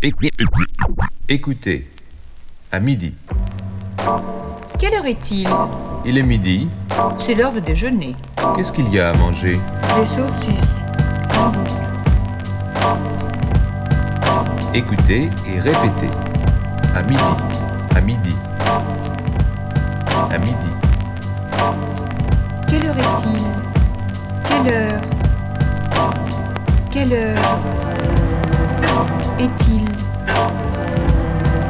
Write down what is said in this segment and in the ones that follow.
Écoutez, à midi. Quelle heure est-il? Il est midi. C'est l'heure de déjeuner. Qu'est-ce qu'il y a à manger? Des saucisses, sans doute. Écoutez et répétez. À midi. À midi. À midi. Quelle heure est-il? Quelle heure? Quelle heure? Est-il?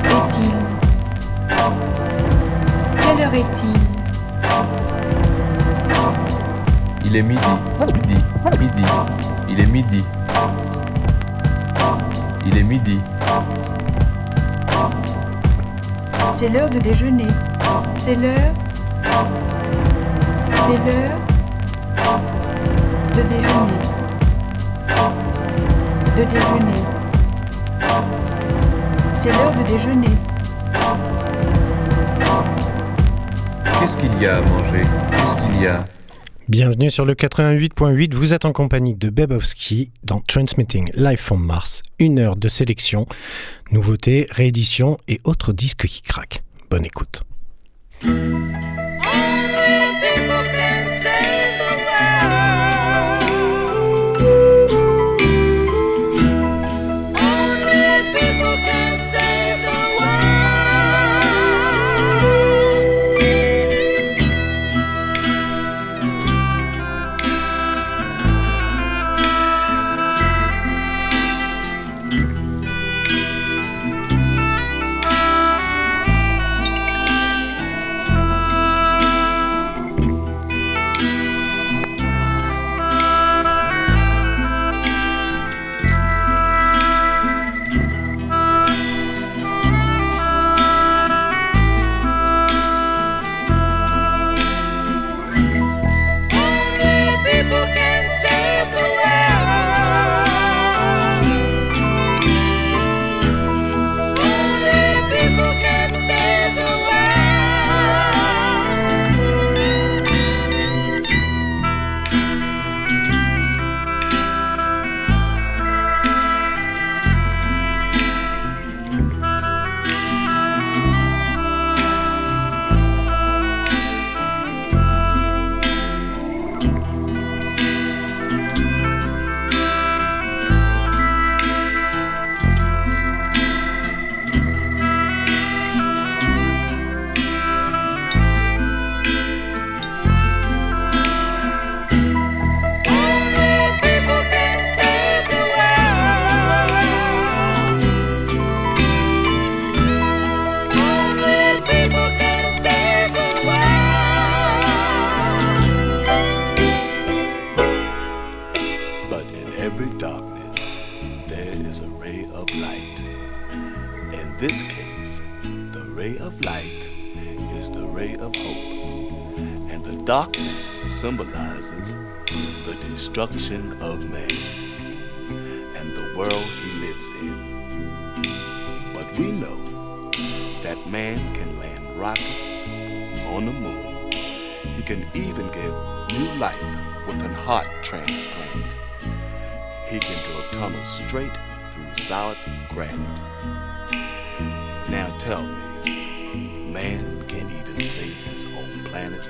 Est-il? Quelle heure est-il? Il est midi. Midi. Midi. Il est midi. Il est midi. C'est l'heure de déjeuner. C'est l'heure. C'est l'heure de déjeuner. De déjeuner. C'est l'heure de déjeuner. Qu'est-ce qu'il y a à manger? Qu'est-ce qu'il y a? Bienvenue sur le 88.8, vous êtes en compagnie de Bebowski dans Transmitting Live from Mars, une heure de sélection, nouveautés, rééditions et autres disques qui craquent. Bonne écoute. Can drill tunnels straight through solid granite. Now tell me, man can even save his own planet?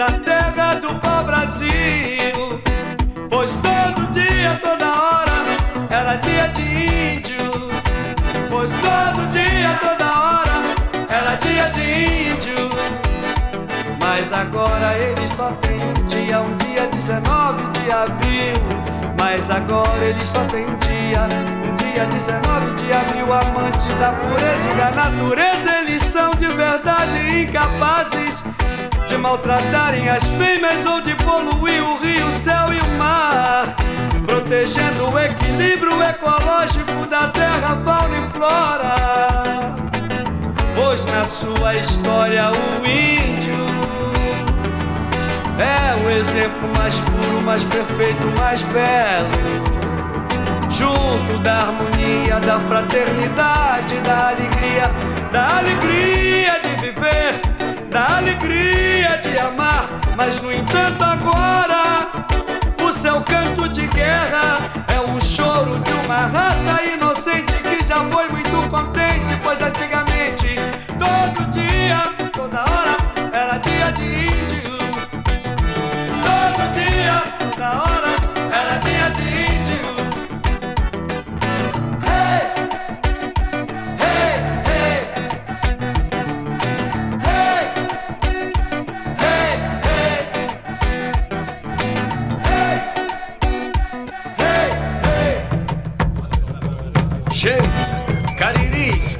Da terra do pau-brasil. Pois todo dia, toda hora, era dia de índio. Pois todo dia, toda hora, era dia de índio. Mas agora eles só tem um dia, um dia 19 de abril. Mas agora eles só tem um dia, um dia 19 de abril. Amante da pureza e da natureza, eles são de verdade incapazes de maltratarem as fêmeas ou de poluir o rio, o céu e o mar. Protegendo o equilíbrio ecológico da terra, fauna e flora. Pois na sua história o índio é o exemplo mais puro, mais perfeito, mais belo. Junto da harmonia, da fraternidade, da alegria, da alegria de viver, da alegria de amar. Mas no entanto, agora o seu canto de guerra é um choro de uma raça inocente que já foi muito contente, pois antigamente todo dia, toda hora era dia de índio. Todo dia, toda hora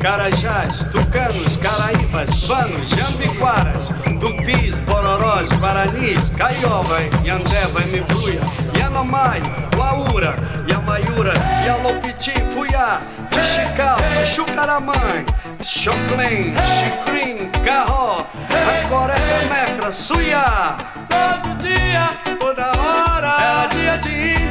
carajás, tucanos, caraíbas, panos, jambiquaras, tupis, bororós, guaranis, caiova, yandeva, mibruia, yanomai, uaura, yamaiura, yalopiti, fuyá, tixical, tixucaramãe, choclém, xicrim, carró, ancoreca, mecra, suiá. Todo dia, toda hora, era dia de índio.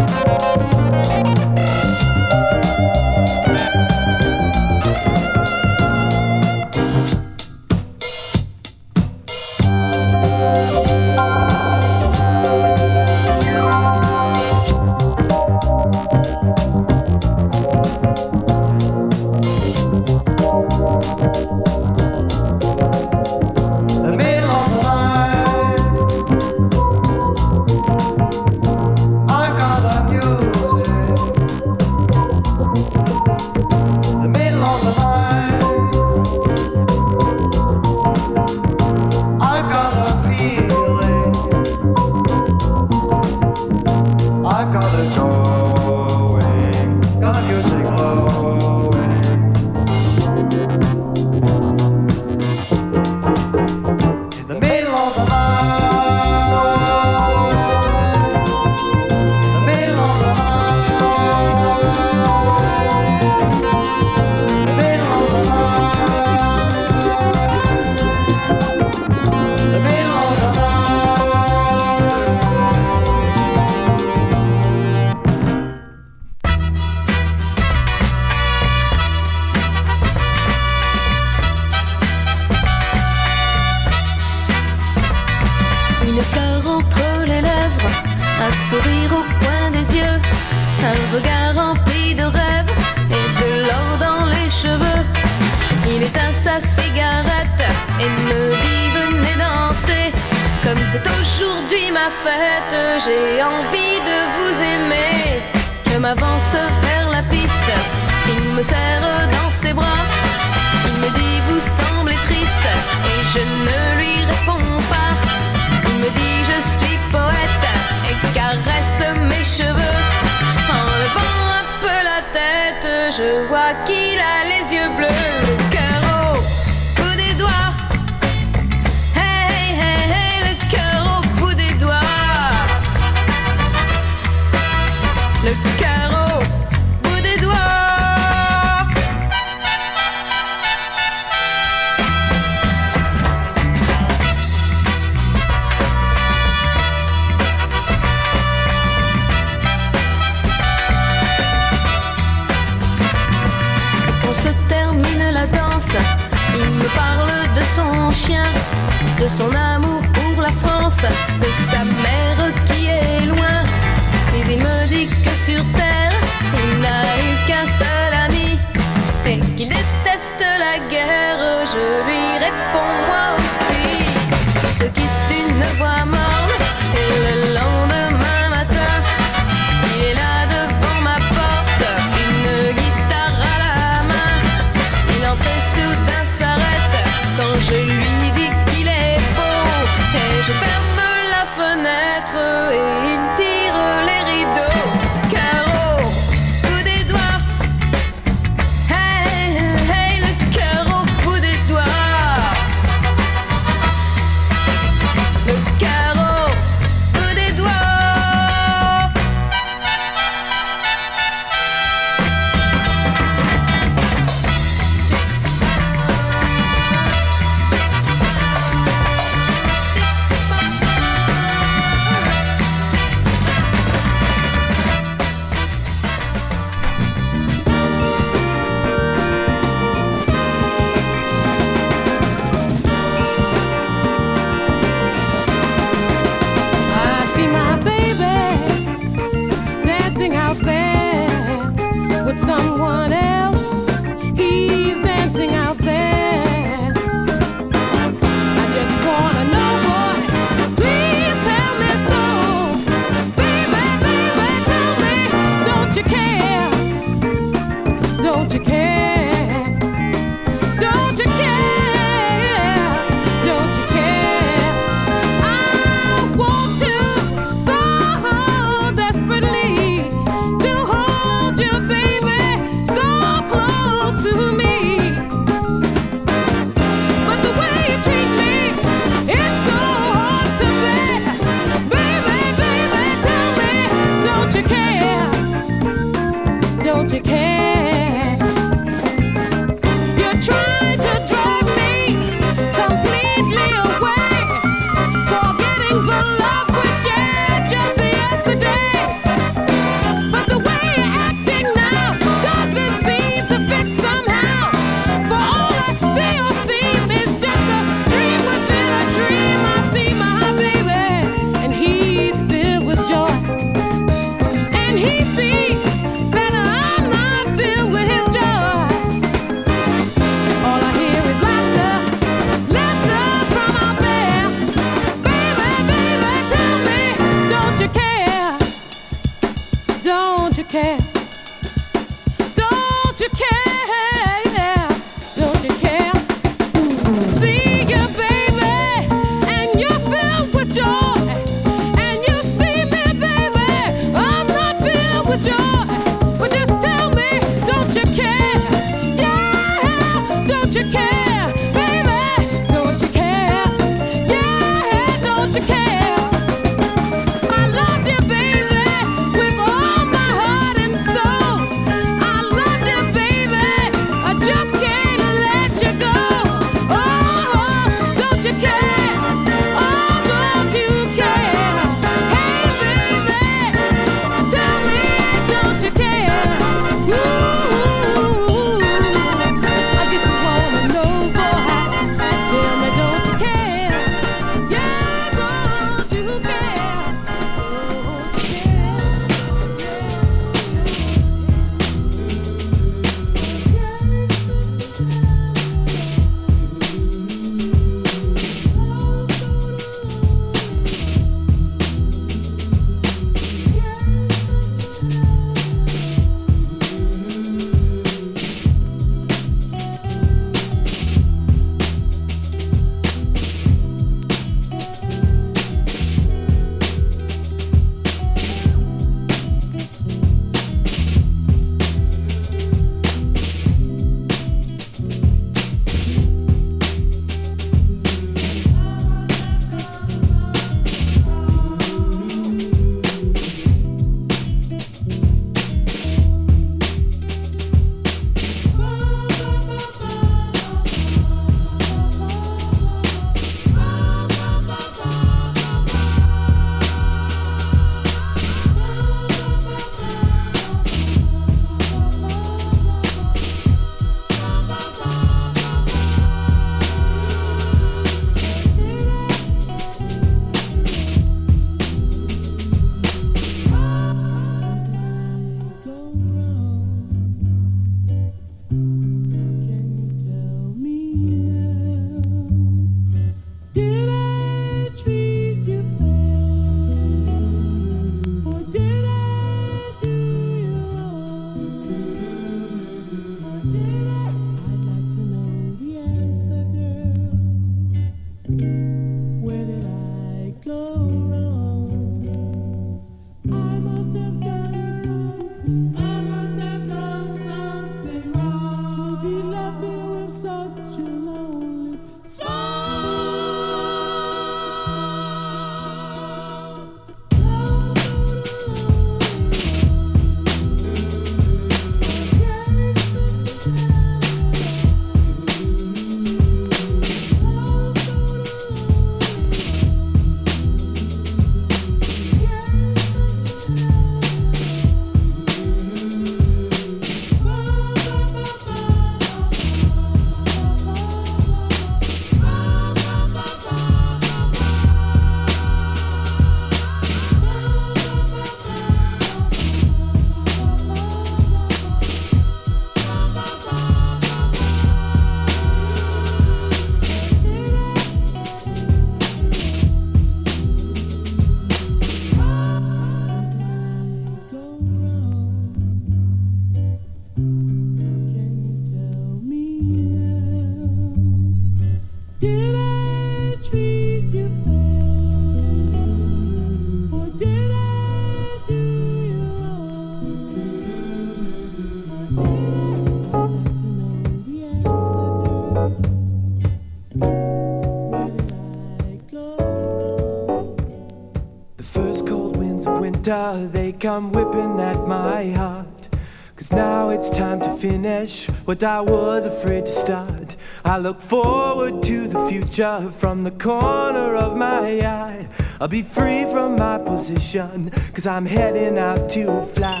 Come whipping at my heart. Cause now it's time to finish what I was afraid to start. I look forward to the future from the corner of my eye. I'll be free from my position, cause I'm heading out to fly.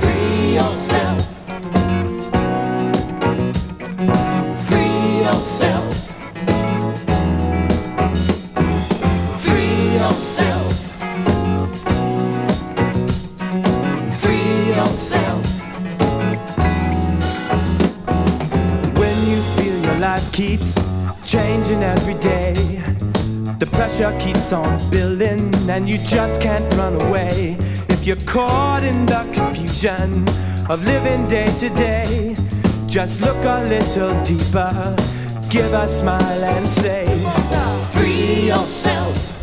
Free yourself. Keeps changing every day, the pressure keeps on building, and you just can't run away. If you're caught in the confusion of living day to day, just look a little deeper, give a smile and say, Free yourself.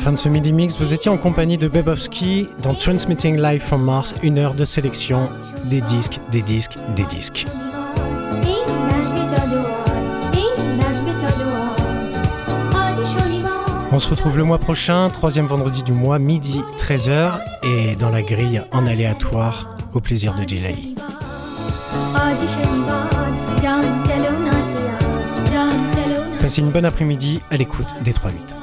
Fin de ce midi mix. Vous étiez en compagnie de Bebowski dans Transmitting Live from Mars, une heure de sélection des disques, des disques, des disques. On se retrouve le mois prochain, troisième vendredi du mois, midi 13h, et dans la grille en aléatoire, au plaisir de Jilali. Passez une bonne après-midi à l'écoute des 3-8.